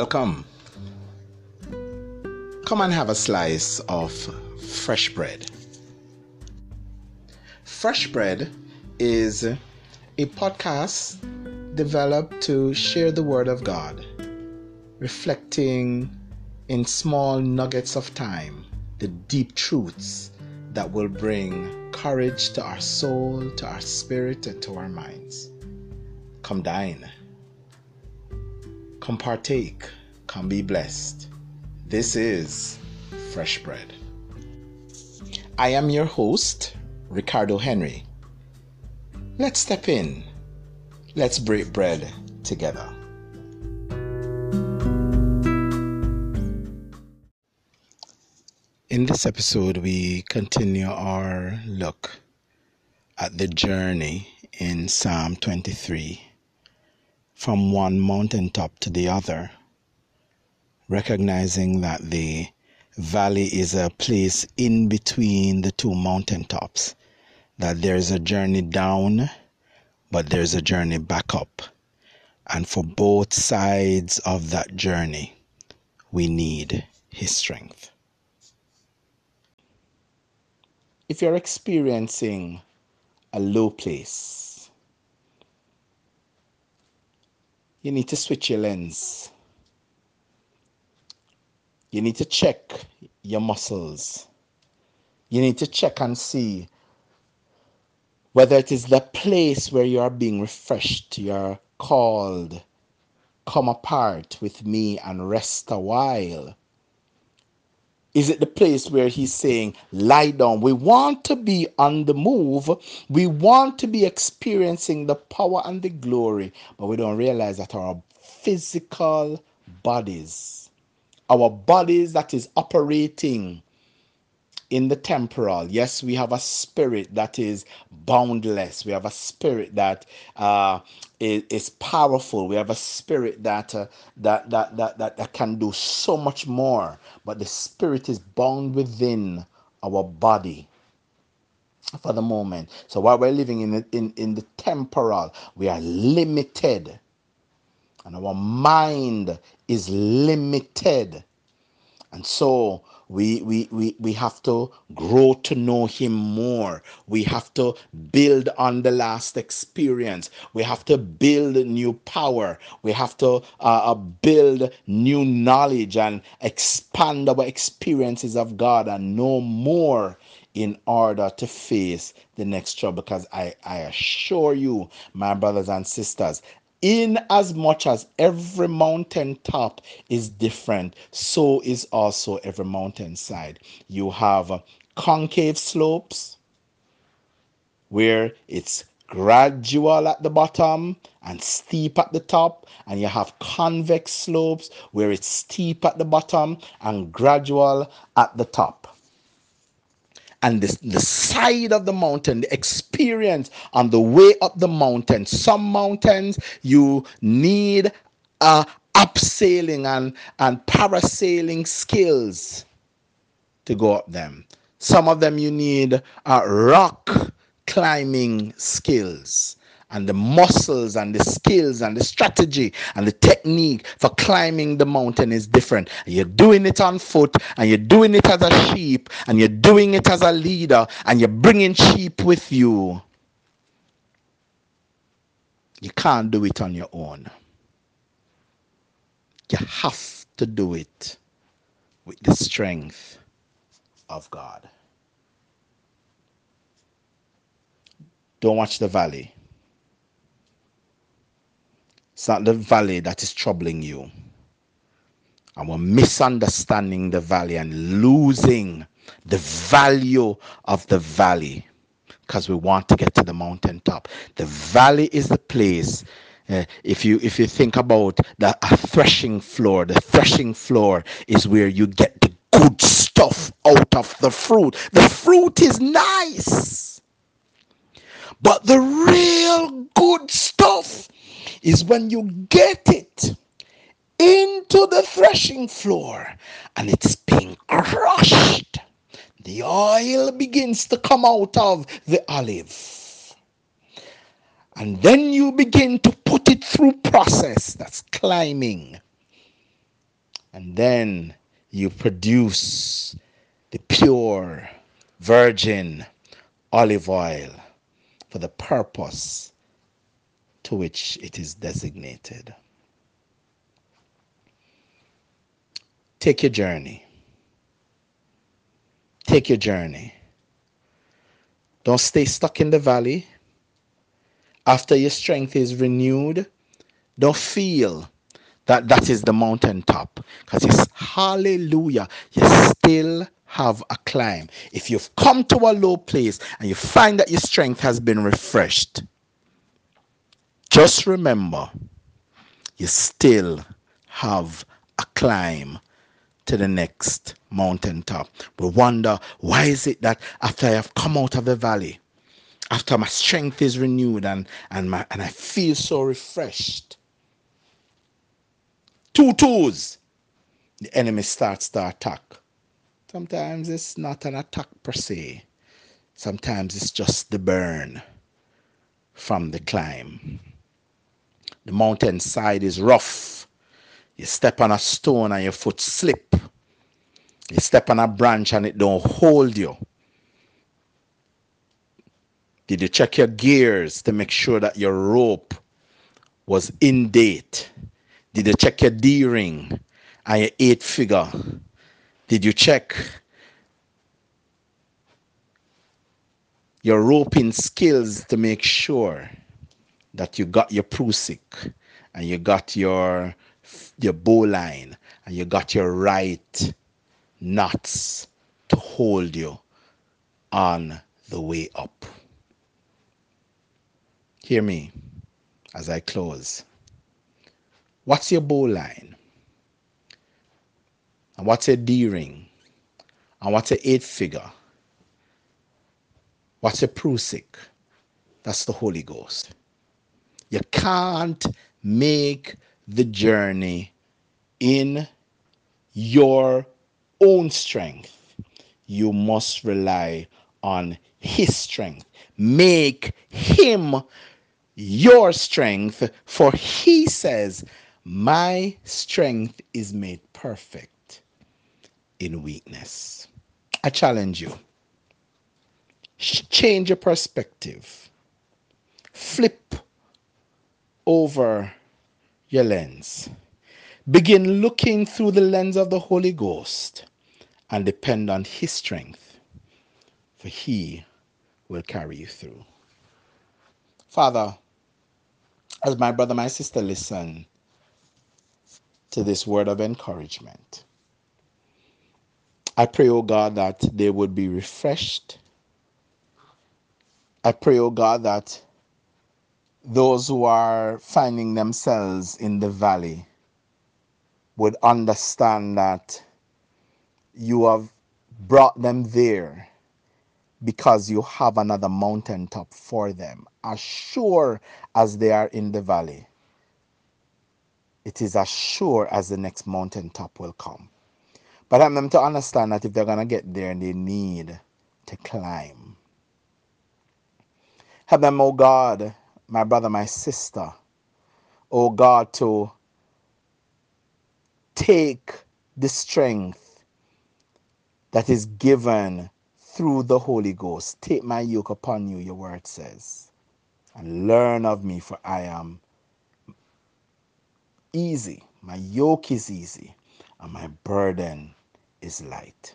Welcome. Come and have a slice of fresh bread. Fresh Bread is a podcast developed to share the Word of God, reflecting in small nuggets of time the deep truths that will bring courage to our soul, to our spirit, and to our minds. Come dine. Come partake. Come be blessed. This is Fresh Bread. I am your host, Ricardo Henry. Let's step in. Let's break bread together. In this episode, we continue our look at the journey in Psalm 23 from one mountaintop to the other, recognizing that the valley is a place in between the two mountaintops that there's a journey down, but there's a journey back up. And for both sides of that journey, we need His strength. If you're experiencing a low place, you need to switch your lens. You need to check your muscles. You need to check and see whether it is the place where you are being refreshed, you're called, come apart with me and rest a while. Is it the place where he's saying, lie down? We want to be on the move. We want to be experiencing the power and the glory, but we don't realize that our physical bodies, our bodies that is operating in the temporal. Yes, we have a spirit that is boundless. We have a spirit that uh, is, is powerful. We have a spirit that, uh, that, that, that, that, that can do so much more. But the spirit is bound within our body for the moment. So while we're living in the, in, in the temporal, we are limited. And our mind is limited. And so we, we, we, we have to grow to know him more. We have to build on the last experience. We have to build new power. We have to uh, uh, build new knowledge and expand our experiences of God and know more in order to face the next trouble. Because I, I assure you, my brothers and sisters, in as much as every mountain top is different, so is also every mountain side. You have uh, concave slopes where it's gradual at the bottom and steep at the top, and you have convex slopes where it's steep at the bottom and gradual at the top and the, the side of the mountain, the experience on the way up the mountain. Some mountains you need uh, abseiling and, and parasailing skills to go up them. Some of them you need uh, rock climbing skills and the muscles and the skills and the strategy and the technique for climbing the mountain is different. You're doing it on foot and you're doing it as a sheep and you're doing it as a leader and you're bringing sheep with you. You can't do it on your own. You have to do it with the strength of God. Don't watch the valley not the valley that is troubling you. And we're misunderstanding the valley and losing the value of the valley because we want to get to the mountaintop. The valley is the place. Uh, if you if you think about the threshing floor, the threshing floor is where you get the good stuff out of the fruit. The fruit is nice, but the real good stuff is when you get it into the threshing floor and it's being crushed. The oil begins to come out of the olive. And then you begin to put it through process that's climbing. And then you produce the pure virgin olive oil for the purpose to which it is designated. Take your journey. Take your journey. Don't stay stuck in the valley. After your strength is renewed, don't feel that that is the mountaintop because it's hallelujah you still have a climb if you've come to a low place and you find that your strength has been refreshed just remember you still have a climb to the next mountaintop. We wonder why is it that after I have come out of the valley, after my strength is renewed and, and, my, and I feel so refreshed, two twos, the enemy starts to attack. Sometimes it's not an attack per se. Sometimes it's just the burn from the climb. The mountainside is rough you step on a stone and your foot slip. You step on a branch and it don't hold you. Did you check your gears to make sure that your rope was in date? Did you check your D-ring and your eight figure? Did you check your roping skills to make sure that you got your prusik and you got your your bowline and you got your right knots to hold you on the way up. Hear me as I close. What's your bowline? And what's a D ring? And what's a eight figure? What's a prusik? That's the Holy Ghost. You can't make the journey in your own strength. You must rely on His strength. Make Him your strength, for He says, My strength is made perfect in weakness. I challenge you. Change your perspective. Flip over your lens. Begin looking through the lens of the Holy Ghost and depend on His strength, for He will carry you through. Father, as my brother, my sister listen to this word of encouragement, I pray, O oh God, that they would be refreshed. I pray, O oh God, that those who are finding themselves in the valley would understand that you have brought them there because you have another mountaintop for them. As sure as they are in the valley, it is as sure as the next mountaintop will come. But I them to understand that if they're going to get there, they need to climb. Help them, oh God, my brother, my sister, oh God, to take the strength that is given through the Holy Ghost. Take my yoke upon you, your word says, and learn of me, for I am easy. My yoke is easy, and my burden is light.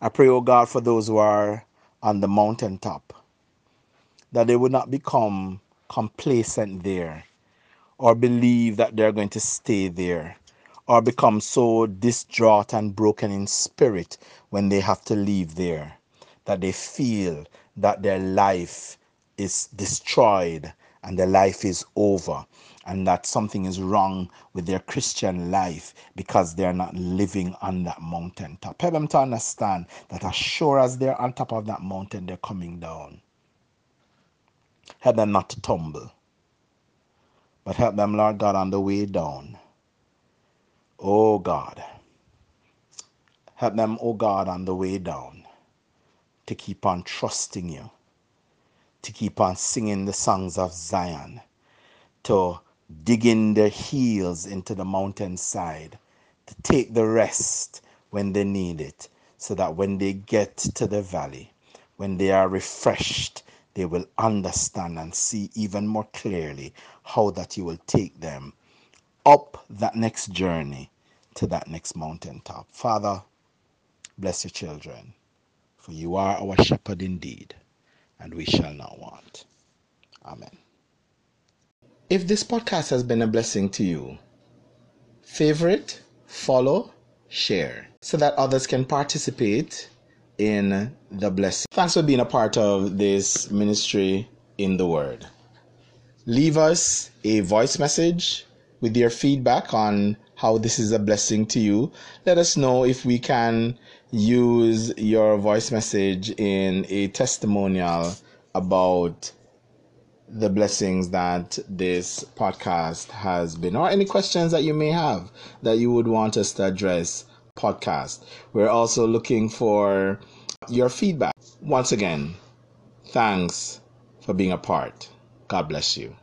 I pray, oh God, for those who are on the mountaintop, that they would not become complacent there or believe that they're going to stay there or become so distraught and broken in spirit when they have to leave there that they feel that their life is destroyed and their life is over and that something is wrong with their Christian life because they're not living on that mountaintop. Help them to understand that as sure as they're on top of that mountain, they're coming down. Help them not to tumble. But help them, Lord God, on the way down. Oh God. Help them, oh God, on the way down to keep on trusting you, to keep on singing the songs of Zion, to dig in their heels into the mountainside, to take the rest when they need it, so that when they get to the valley, when they are refreshed, they will understand and see even more clearly how that you will take them up that next journey to that next mountaintop. Father, bless your children, for you are our shepherd indeed, and we shall not want. Amen. If this podcast has been a blessing to you, favorite, follow, share so that others can participate in the blessing. Thanks for being a part of this ministry in the Word. Leave us a voice message with your feedback on how this is a blessing to you. Let us know if we can use your voice message in a testimonial about the blessings that this podcast has been, or any questions that you may have that you would want us to address. Podcast. We're also looking for your feedback. Once again, thanks for being a part. God bless you.